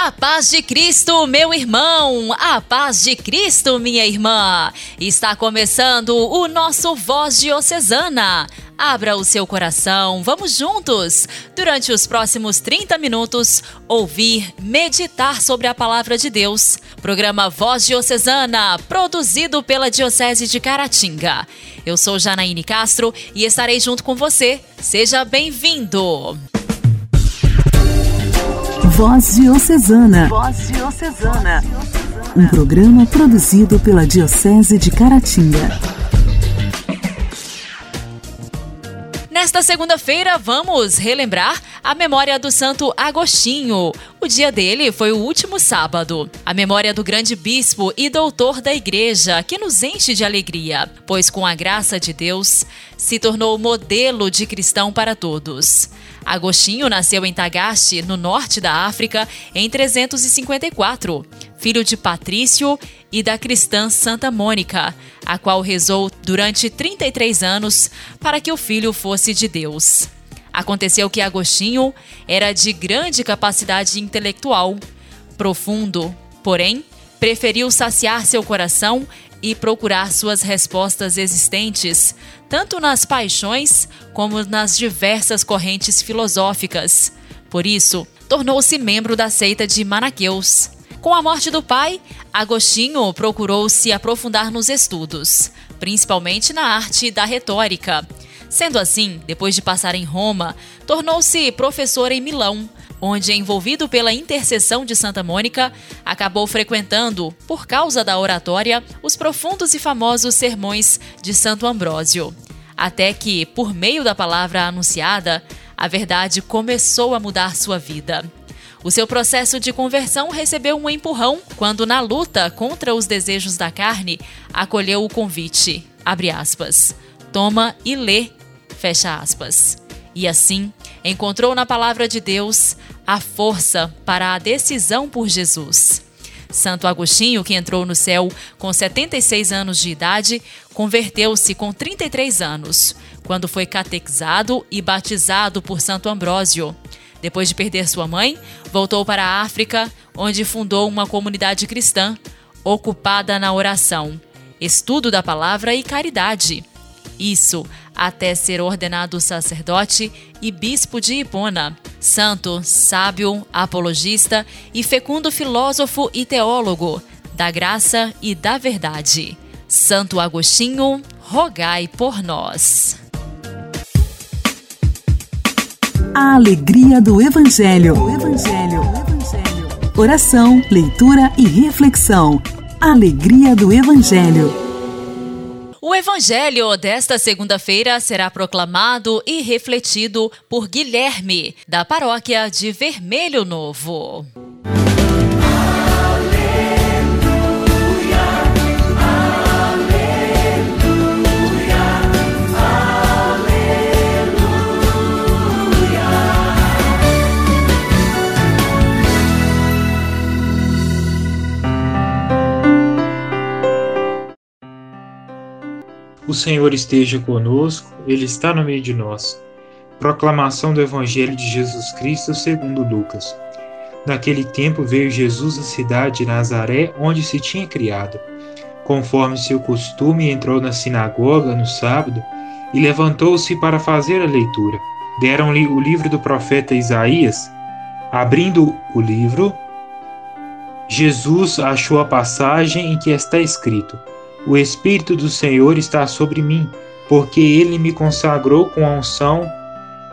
A paz de Cristo, meu irmão! A paz de Cristo, minha irmã! Está começando o nosso Voz Diocesana. Abra o seu coração, vamos juntos, durante os próximos 30 minutos, ouvir, meditar sobre a palavra de Deus. Programa Voz Diocesana, produzido pela Diocese de Caratinga. Eu sou Janaíne Castro e estarei junto com você. Seja bem-vindo! Voz Diocesana. Voz Diocesana. Um programa produzido pela Diocese de Caratinga. Nesta segunda-feira, vamos relembrar a memória do Santo Agostinho. O dia dele foi o último sábado. A memória do grande bispo e doutor da Igreja, que nos enche de alegria, pois, com a graça de Deus, se tornou modelo de cristão para todos. Agostinho nasceu em Tagaste, no norte da África, em 354, filho de Patrício e da cristã Santa Mônica, a qual rezou durante 33 anos para que o filho fosse de Deus. Aconteceu que Agostinho era de grande capacidade intelectual, profundo, porém, preferiu saciar seu coração e procurar suas respostas existentes, tanto nas paixões como nas diversas correntes filosóficas. Por isso, tornou-se membro da seita de Manaqueus. Com a morte do pai, Agostinho procurou se aprofundar nos estudos, principalmente na arte da retórica. Sendo assim, depois de passar em Roma, tornou-se professor em Milão, onde, envolvido pela intercessão de Santa Mônica, acabou frequentando, por causa da oratória, os profundos e famosos sermões de Santo Ambrósio. Até que, por meio da palavra anunciada, a verdade começou a mudar sua vida. O seu processo de conversão recebeu um empurrão quando, na luta contra os desejos da carne, acolheu o convite. Abre aspas. Toma e lê. Fecha aspas. E assim, encontrou na palavra de Deus a força para a decisão por Jesus. Santo Agostinho, que entrou no céu com 76 anos de idade, converteu-se com 33 anos, quando foi catequizado e batizado por Santo Ambrósio. Depois de perder sua mãe, voltou para a África, onde fundou uma comunidade cristã, ocupada na oração, estudo da palavra e caridade. Isso até ser ordenado sacerdote e bispo de Hipona. Santo, sábio, apologista e fecundo filósofo e teólogo da graça e da verdade. Santo Agostinho, rogai por nós. A alegria do Evangelho. Evangelho. Evangelho. Oração, leitura e reflexão. Alegria do Evangelho. O evangelho desta segunda-feira será proclamado e refletido por Guilherme, da paróquia de Vermelho Novo. O Senhor esteja conosco, Ele está no meio de nós. Proclamação do Evangelho de Jesus Cristo segundo Lucas. Naquele tempo veio Jesus à cidade de Nazaré, onde se tinha criado. Conforme seu costume, entrou na sinagoga no sábado e levantou-se para fazer a leitura. Deram-lhe o livro do profeta Isaías. Abrindo o livro, Jesus achou a passagem em que está escrito: o Espírito do Senhor está sobre mim, porque ele me consagrou com a unção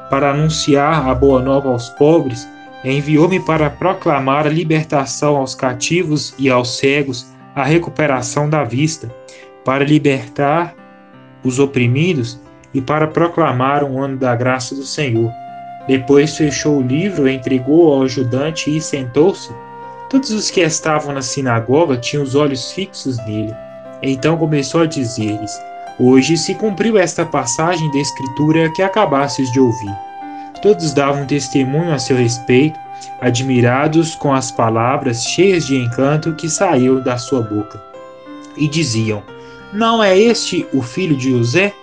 para anunciar a boa nova aos pobres, enviou-me para proclamar a libertação aos cativos e aos cegos, a recuperação da vista, para libertar os oprimidos e para proclamar um ano da graça do Senhor. Depois fechou o livro, entregou ao ajudante e sentou-se. Todos os que estavam na sinagoga tinham os olhos fixos nele. Então começou a dizer-lhes: Hoje se cumpriu esta passagem da Escritura que acabastes de ouvir. Todos davam testemunho a seu respeito, admirados com as palavras cheias de encanto que saíram da sua boca. e diziam: Não é este o filho de José?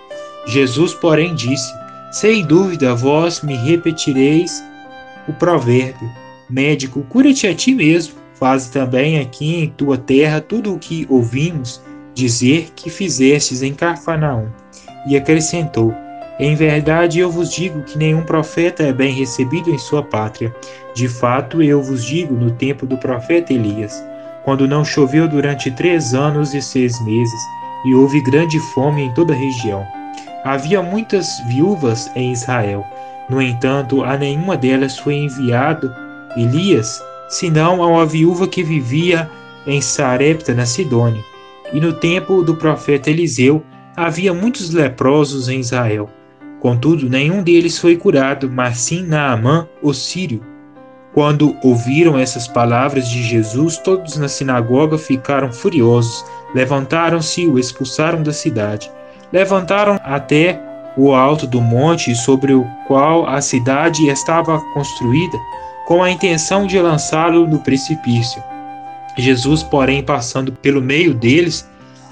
Jesus, porém, disse: Sem dúvida vós me repetireis o provérbio: Médico, cura-te a ti mesmo. Faze também aqui em tua terra tudo o que ouvimos dizer que fizestes em Cafarnaum. E acrescentou: Em verdade eu vos digo que nenhum profeta é bem recebido em sua pátria. De fato, eu vos digo, no tempo do profeta Elias, quando não choveu durante três anos e seis meses, e houve grande fome em toda a região. Havia muitas viúvas em Israel. No entanto, a nenhuma delas foi enviado Elias, senão a uma viúva que vivia em Sarepta, na Sidônia. E no tempo do profeta Eliseu havia muitos leprosos em Israel. Contudo, nenhum deles foi curado, mas sim Naamã, o sírio. Quando ouviram essas palavras de Jesus, todos na sinagoga ficaram furiosos, levantaram-se e o expulsaram da cidade. Levantaram até o alto do monte sobre o qual a cidade estava construída, com a intenção de lançá-lo no precipício. Jesus, porém, passando pelo meio deles,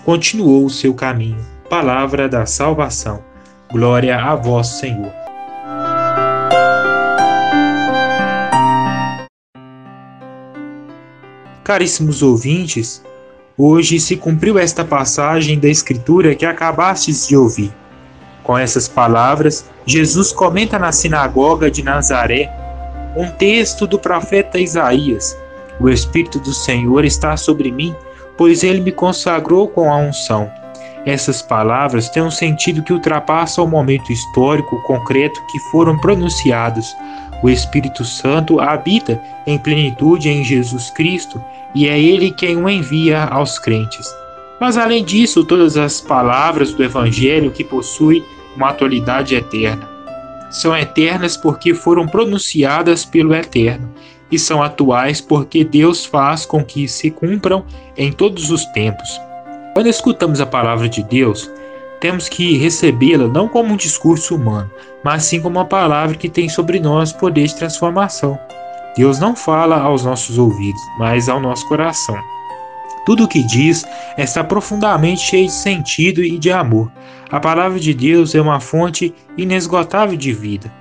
continuou o seu caminho. Palavra da salvação. Glória a vós, Senhor. Caríssimos ouvintes, hoje se cumpriu esta passagem da Escritura que acabastes de ouvir. Com essas palavras, Jesus comenta na sinagoga de Nazaré um texto do profeta Isaías. O Espírito do Senhor está sobre mim, pois ele me consagrou com a unção. Essas palavras têm um sentido que ultrapassa o momento histórico concreto que foram pronunciados. O Espírito Santo habita em plenitude em Jesus Cristo e é Ele quem o envia aos crentes. Mas além disso, todas as palavras do Evangelho que possuem uma atualidade eterna são eternas porque foram pronunciadas pelo Eterno e são atuais porque Deus faz com que se cumpram em todos os tempos. Quando escutamos a palavra de Deus, temos que recebê-la não como um discurso humano, mas sim como uma palavra que tem sobre nós poder de transformação. Deus não fala aos nossos ouvidos, mas ao nosso coração. Tudo o que diz está profundamente cheio de sentido e de amor. A palavra de Deus é uma fonte inesgotável de vida.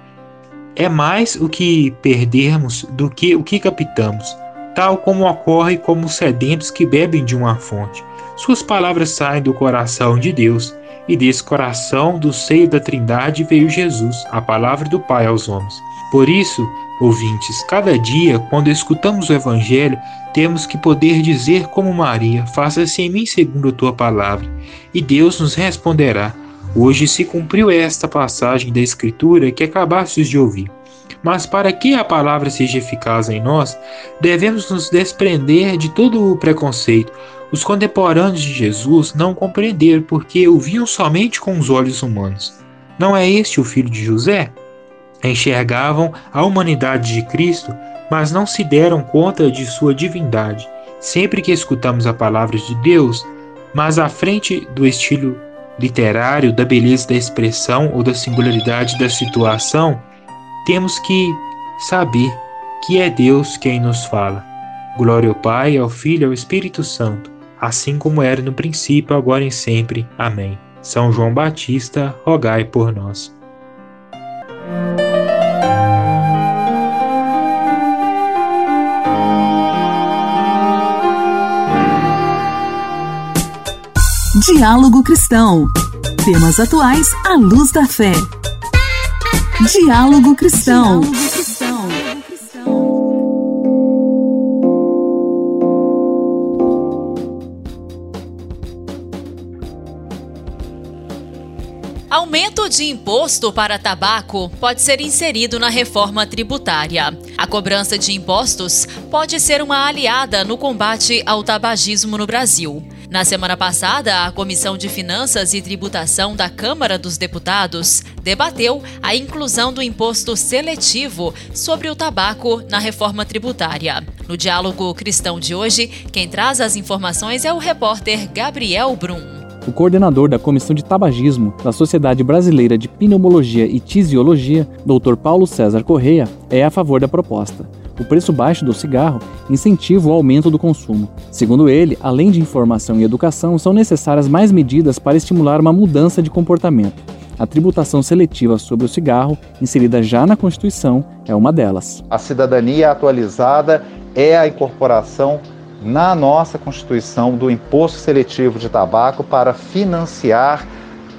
É mais o que perdermos do que o que captamos, tal como ocorre como os sedentos que bebem de uma fonte. Suas palavras saem do coração de Deus, e desse coração, do seio da Trindade, veio Jesus, a palavra do Pai aos homens. Por isso, ouvintes, cada dia, quando escutamos o Evangelho, temos que poder dizer como Maria: Faça-se em mim segundo a tua palavra. E Deus nos responderá: Hoje se cumpriu esta passagem da Escritura que acabastes de ouvir. Mas para que a palavra seja eficaz em nós, devemos nos desprender de todo o preconceito. Os contemporâneos de Jesus não compreenderam porque o viam somente com os olhos humanos. Não é este o filho de José? Enxergavam a humanidade de Cristo, mas não se deram conta de sua divindade. Sempre que escutamos a palavra de Deus, mas à frente do estilo literário, da beleza da expressão ou da singularidade da situação, temos que saber que é Deus quem nos fala. Glória ao Pai, ao Filho e ao Espírito Santo, assim como era no princípio, agora e sempre. Amém. São João Batista, rogai por nós. Diálogo Cristão. Temas atuais à luz da fé. Diálogo Cristão. Aumento de imposto para tabaco pode ser inserido na reforma tributária. A cobrança de impostos pode ser uma aliada no combate ao tabagismo no Brasil. Na semana passada, a Comissão de Finanças e Tributação da Câmara dos Deputados debateu a inclusão do imposto seletivo sobre o tabaco na reforma tributária. No diálogo cristão de hoje, quem traz as informações é o repórter Gabriel Brum. O coordenador da Comissão de Tabagismo da Sociedade Brasileira de Pneumologia e Tisiologia, Dr. Paulo César Correia, é a favor da proposta o preço baixo do cigarro incentiva o aumento do consumo. Segundo ele, além de informação e educação, são necessárias mais medidas para estimular uma mudança de comportamento. A tributação seletiva sobre o cigarro, inserida já na Constituição, é uma delas. A cidadania atualizada é a incorporação na nossa Constituição do imposto seletivo de tabaco para financiar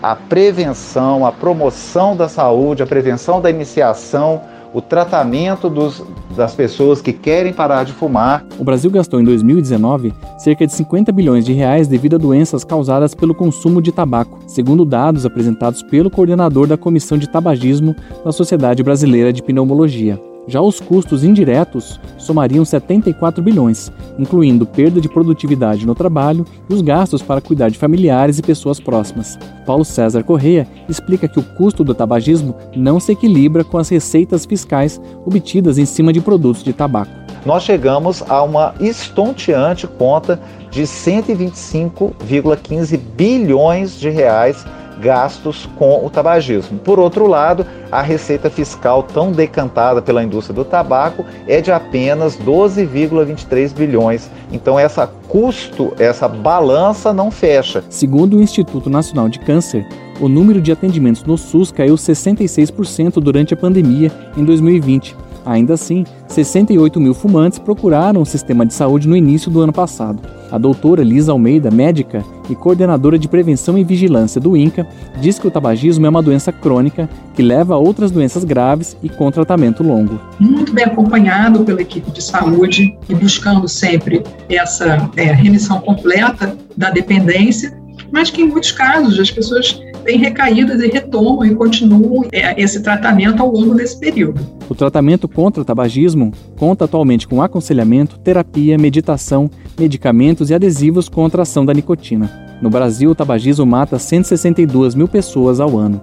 a prevenção, a promoção da saúde, a prevenção da iniciação, o tratamento dos, das pessoas que querem parar de fumar. O Brasil gastou em 2019 cerca de 50 bilhões de reais devido a doenças causadas pelo consumo de tabaco, segundo dados apresentados pelo coordenador da Comissão de Tabagismo da Sociedade Brasileira de Pneumologia. Já os custos indiretos somariam 74 bilhões, incluindo perda de produtividade no trabalho e os gastos para cuidar de familiares e pessoas próximas. Paulo César Correia explica que o custo do tabagismo não se equilibra com as receitas fiscais obtidas em cima de produtos de tabaco. Nós chegamos a uma estonteante conta de 125,15 bilhões de reais gastos com o tabagismo. Por outro lado, a receita fiscal tão decantada pela indústria do tabaco é de apenas 12,23 bilhões. Então essa custo, essa balança não fecha. Segundo o Instituto Nacional de Câncer, o número de atendimentos no SUS caiu 66% durante a pandemia em 2020. Ainda assim, 68 mil fumantes procuraram o sistema de saúde no início do ano passado. A doutora Lisa Almeida, médica e coordenadora de prevenção e vigilância do INCA, diz que o tabagismo é uma doença crônica que leva a outras doenças graves e com tratamento longo. Muito bem acompanhado pela equipe de saúde e buscando sempre essa é, remissão completa da dependência, mas que em muitos casos as pessoas têm recaídas e retomam e continuam é, esse tratamento ao longo desse período. O tratamento contra o tabagismo conta atualmente com aconselhamento, terapia, meditação, medicamentos e adesivos contra a ação da nicotina. No Brasil, o tabagismo mata 162 mil pessoas ao ano.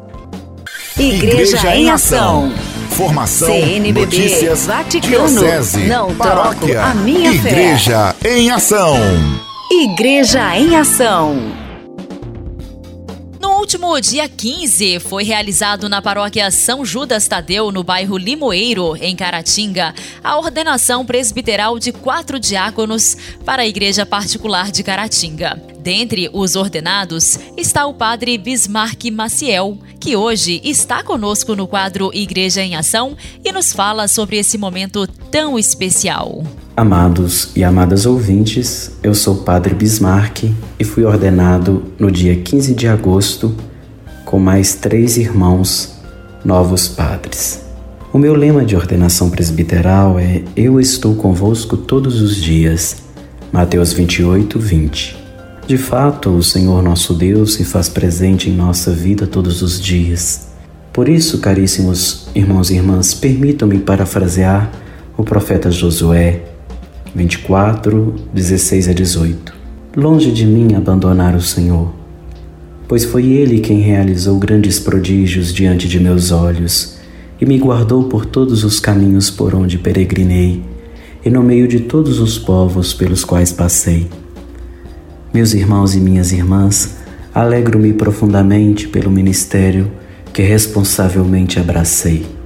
Igreja, Igreja em Ação. Formação, CNBB, notícias, Vaticano, diocese, não paróquia, a minha Igreja fé. em Ação. Igreja em Ação último dia 15 foi realizado na paróquia São Judas Tadeu, no bairro Limoeiro, em Caratinga, a ordenação presbiteral de quatro diáconos para a Igreja Particular de Caratinga. Dentre os ordenados está o padre Bismarck Maciel, que hoje está conosco no quadro Igreja em Ação e nos fala sobre esse momento tão especial. Amados e amadas ouvintes, eu sou Padre Bismarck e fui ordenado no dia 15 de agosto com mais três irmãos novos padres. O meu lema de ordenação presbiteral é Eu estou convosco todos os dias. Mateus 28, 20. De fato, o Senhor nosso Deus se faz presente em nossa vida todos os dias. Por isso, caríssimos irmãos e irmãs, permitam-me parafrasear o profeta Josué 24, 16 a 18. Longe de mim abandonar o Senhor, pois foi Ele quem realizou grandes prodígios diante de meus olhos e me guardou por todos os caminhos por onde peregrinei e no meio de todos os povos pelos quais passei. Meus irmãos e minhas irmãs, alegro-me profundamente pelo ministério que responsavelmente abracei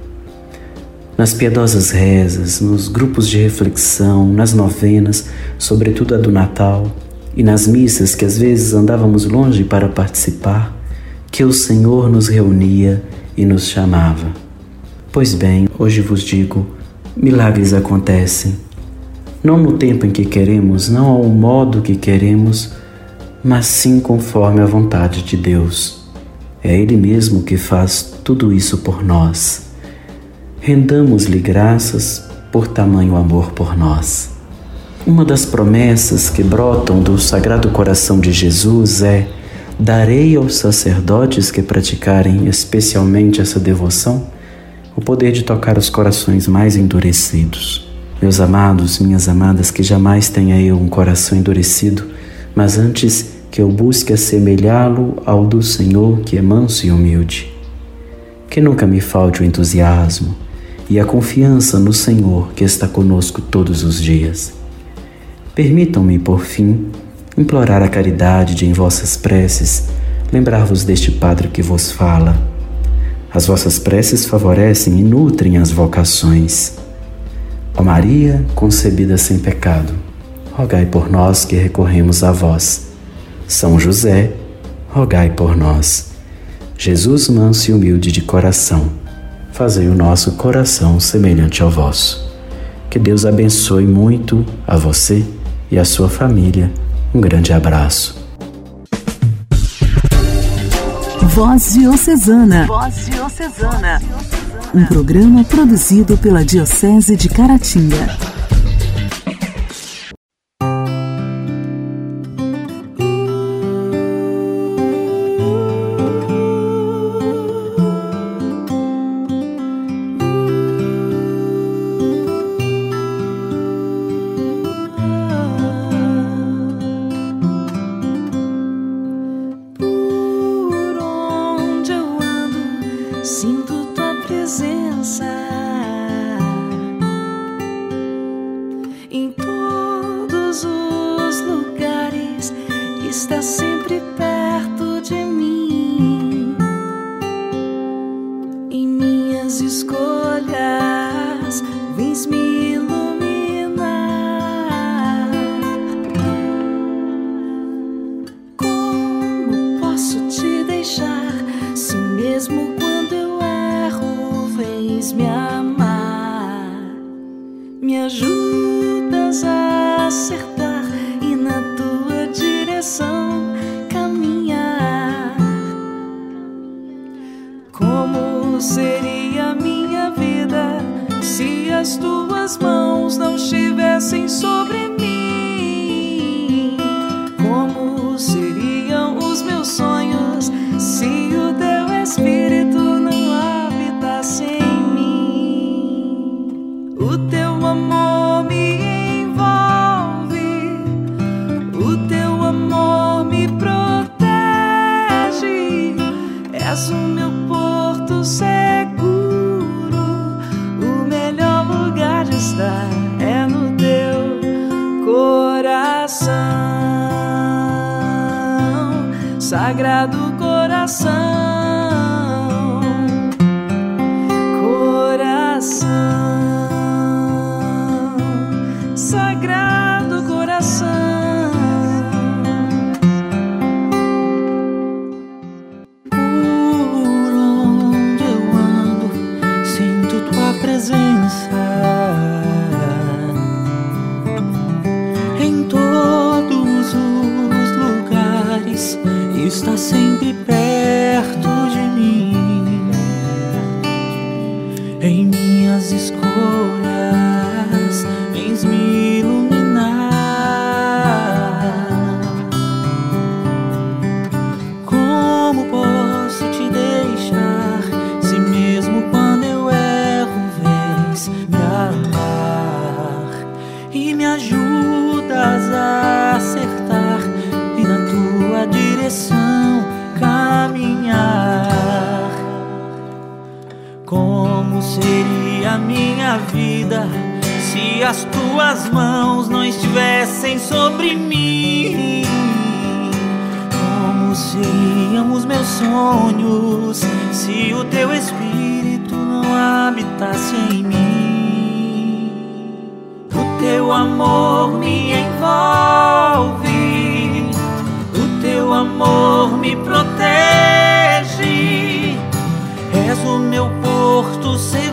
nas piedosas rezas, nos grupos de reflexão, nas novenas, sobretudo a do Natal, e nas missas que às vezes andávamos longe para participar, que o Senhor nos reunia e nos chamava. Pois bem, hoje vos digo: milagres acontecem, não no tempo em que queremos, não ao modo que queremos, mas sim conforme a vontade de Deus. É Ele mesmo que faz tudo isso por nós rendamos-lhe graças por tamanho amor por nós. Uma das promessas que brotam do Sagrado Coração de Jesus é: darei aos sacerdotes que praticarem especialmente essa devoção o poder de tocar os corações mais endurecidos. Meus amados, minhas amadas, que jamais tenha eu um coração endurecido, mas antes que eu busque assemelhá-lo ao do Senhor, que é manso e humilde. Que nunca me falte o entusiasmo, e a confiança no Senhor que está conosco todos os dias. Permitam-me, por fim, implorar a caridade de em vossas preces lembrar-vos deste Padre que vos fala. As vossas preces favorecem e nutrem as vocações. Ó Maria, concebida sem pecado, rogai por nós que recorremos a vós. São José, rogai por nós. Jesus, manso e humilde de coração, fazei o nosso coração semelhante ao vosso. Que Deus abençoe muito a você e a sua família. Um grande abraço. Voz Diocesana. Voz Diocesana. Um programa produzido pela Diocese de Caratinga. vida se as tuas mãos não estivessem sobre mim? Como seriam os meus sonhos se o teu espírito não habitasse em mim? O teu amor me envolve, o teu amor me protege, és o meu porto seguro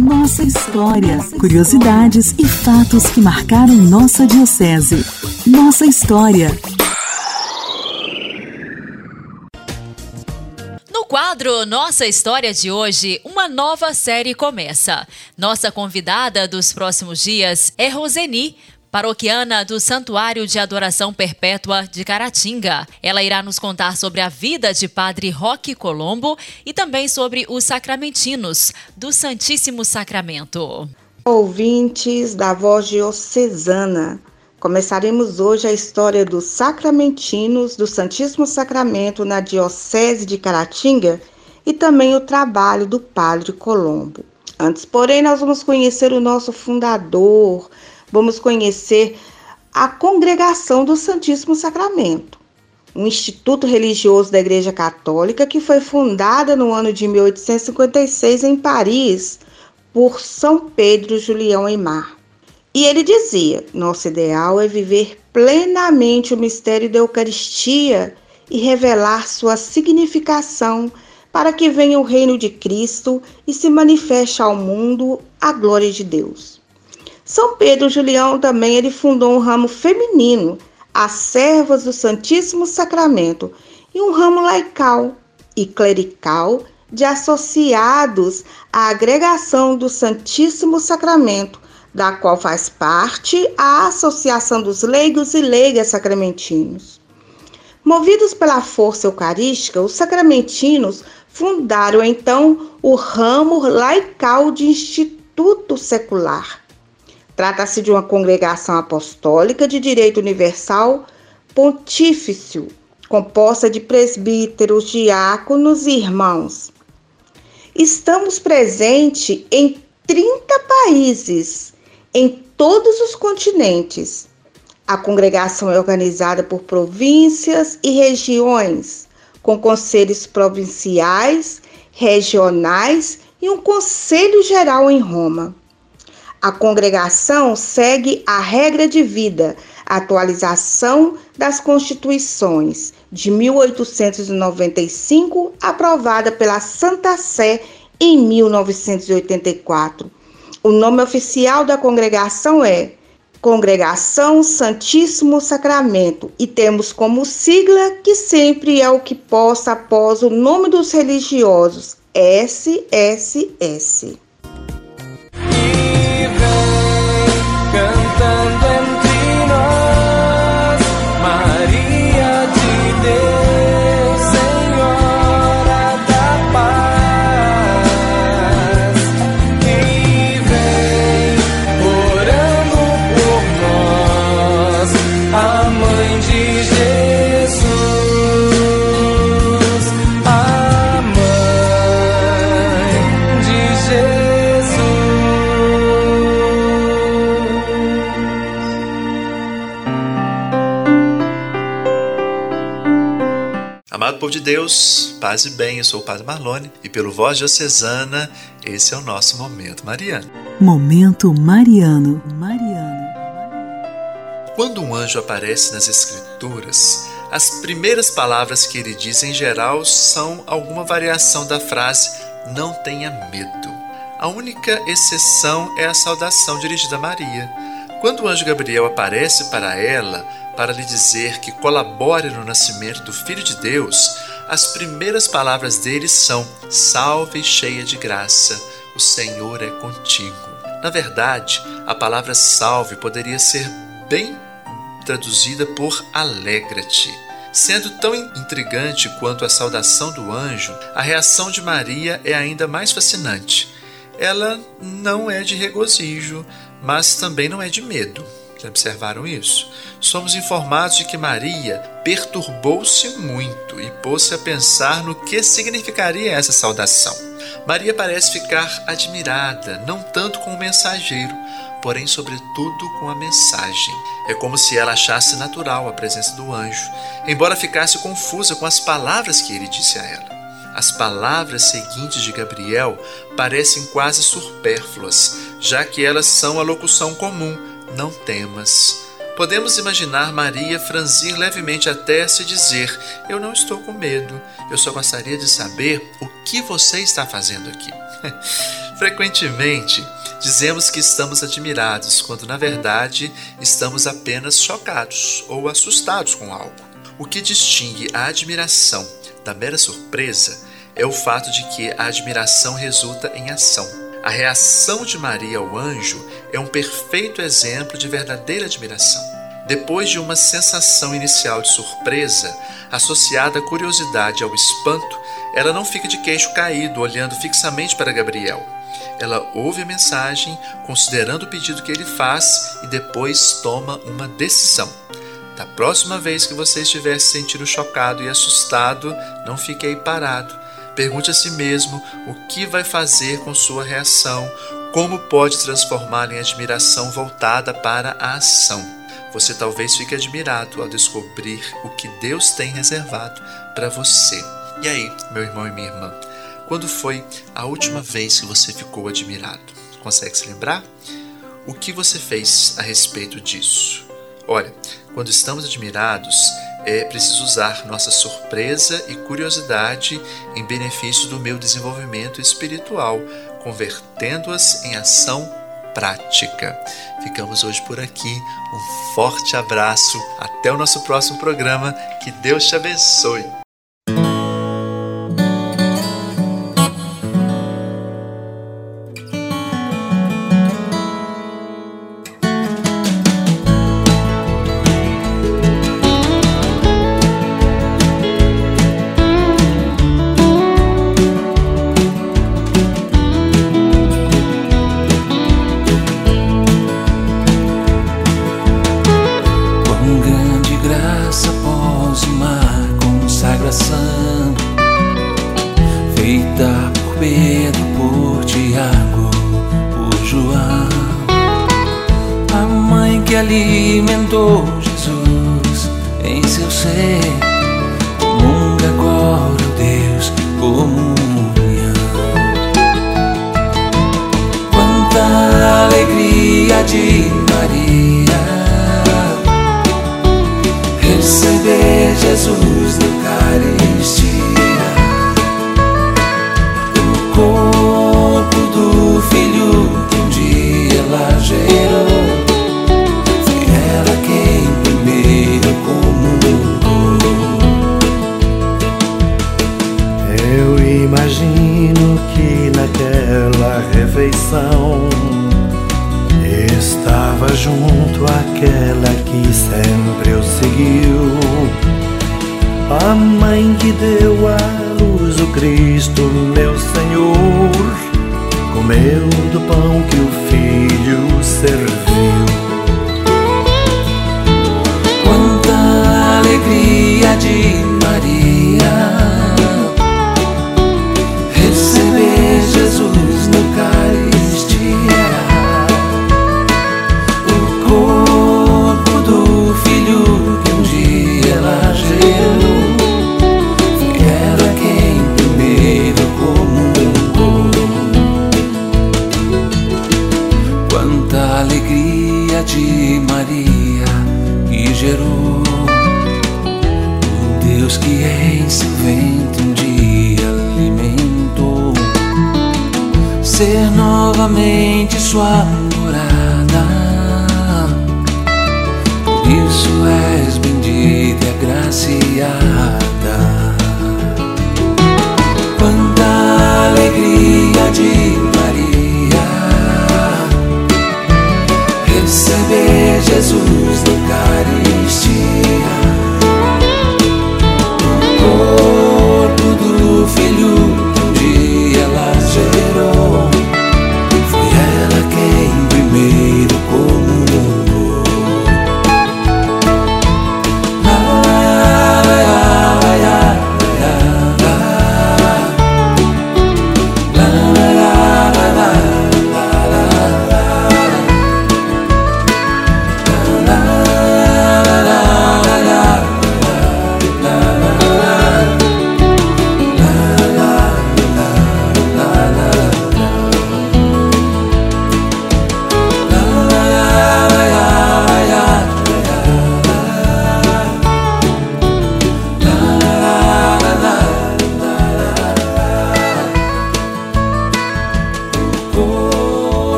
nossa história, curiosidades e fatos que marcaram nossa diocese. Nossa história. No quadro Nossa História de hoje, uma nova série começa. Nossa convidada dos próximos dias é Roseni, paroquiana do Santuário de Adoração Perpétua de Caratinga. Ela irá nos contar sobre a vida de Padre Roque Colombo e também sobre os sacramentinos do Santíssimo Sacramento. Ouvintes da voz diocesana, começaremos hoje a história dos sacramentinos do Santíssimo Sacramento na Diocese de Caratinga e também o trabalho do Padre Colombo. Antes, porém, nós vamos conhecer o nosso fundador, vamos conhecer a congregação do Santíssimo Sacramento um instituto religioso da Igreja Católica que foi fundada no ano de 1856 em Paris por São Pedro Julião Aymar. E ele dizia: nosso ideal é viver plenamente o mistério da Eucaristia e revelar sua significação para que venha o reino de Cristo e se manifeste ao mundo a glória de Deus. São Pedro Julião também ele fundou um ramo feminino as servas do Santíssimo Sacramento e um ramo laical e clerical de associados à agregação do Santíssimo Sacramento, da qual faz parte a Associação dos Leigos e Leigas Sacramentinos. Movidos pela força eucarística, os sacramentinos fundaram então o ramo laical de Instituto Secular, Trata-se de uma congregação apostólica de direito universal pontífice, composta de presbíteros, diáconos e irmãos. Estamos presentes em 30 países, em todos os continentes. A congregação é organizada por províncias e regiões, com conselhos provinciais, regionais e um conselho geral em Roma. A congregação segue a regra de vida, atualização das constituições de 1895, aprovada pela Santa Sé em 1984. O nome oficial da congregação é Congregação Santíssimo Sacramento e temos como sigla que sempre é o que possa após o nome dos religiosos, SSS. Povo de Deus, paz e bem, eu sou o Padre Marlone e pelo Voz Diocesana, esse é o nosso Momento Mariano. Momento Mariano, Mariano. Quando um anjo aparece nas Escrituras, as primeiras palavras que ele diz em geral são alguma variação da frase não tenha medo. A única exceção é a saudação dirigida a Maria. Quando o anjo Gabriel aparece para ela, para lhe dizer que colabore no nascimento do Filho de Deus, as primeiras palavras dele são: Salve, cheia de graça, o Senhor é contigo. Na verdade, a palavra salve poderia ser bem traduzida por alegra-te. Sendo tão intrigante quanto a saudação do anjo, a reação de Maria é ainda mais fascinante. Ela não é de regozijo, mas também não é de medo. Já observaram isso? Somos informados de que Maria perturbou-se muito e pôs-se a pensar no que significaria essa saudação. Maria parece ficar admirada, não tanto com o mensageiro, porém, sobretudo, com a mensagem. É como se ela achasse natural a presença do anjo, embora ficasse confusa com as palavras que ele disse a ela. As palavras seguintes de Gabriel parecem quase supérfluas, já que elas são a locução comum não temas. Podemos imaginar Maria franzir levemente a testa e dizer: Eu não estou com medo, eu só gostaria de saber o que você está fazendo aqui. Frequentemente, dizemos que estamos admirados, quando na verdade estamos apenas chocados ou assustados com algo. O que distingue a admiração da mera surpresa é o fato de que a admiração resulta em ação. A reação de Maria ao anjo é um perfeito exemplo de verdadeira admiração. Depois de uma sensação inicial de surpresa, associada à curiosidade e ao espanto, ela não fica de queixo caído, olhando fixamente para Gabriel. ela ouve a mensagem, considerando o pedido que ele faz e depois toma uma decisão. Da próxima vez que você estiver se sentindo chocado e assustado, não fique aí parado. Pergunte a si mesmo o que vai fazer com sua reação, como pode transformá-la em admiração voltada para a ação. Você talvez fique admirado ao descobrir o que Deus tem reservado para você. E aí, meu irmão e minha irmã, quando foi a última vez que você ficou admirado? Consegue se lembrar? O que você fez a respeito disso? Olha, quando estamos admirados, é preciso usar nossa surpresa e curiosidade em benefício do meu desenvolvimento espiritual, convertendo-as em ação prática. Ficamos hoje por aqui. Um forte abraço. Até o nosso próximo programa. Que Deus te abençoe. comunhão. Quanta alegria de Maria receber Jesus na Eucaristia, o corpo do Filho que um dia ela gerou. junto àquela que sempre o seguiu. A mãe que deu à luz o Cristo, meu Senhor, comeu do pão que o filho serviu. Quanta alegria de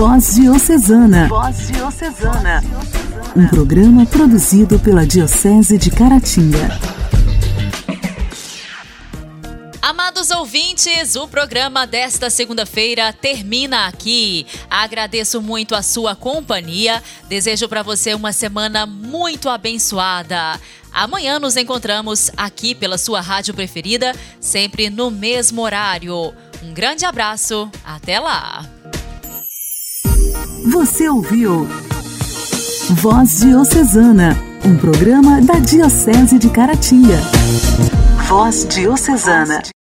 Voz Diocesana. Voz Diocesana. Um programa produzido pela Diocese de Caratinga. Amados ouvintes, ouvintes, o programa desta segunda-feira termina aqui. Agradeço muito a sua companhia. Desejo para você uma semana muito abençoada. Amanhã nos encontramos aqui pela sua rádio preferida, sempre no mesmo horário. Um grande abraço, até lá! Você ouviu Voz Diocesana, um programa da Diocese de Caratinga. Voz Diocesana.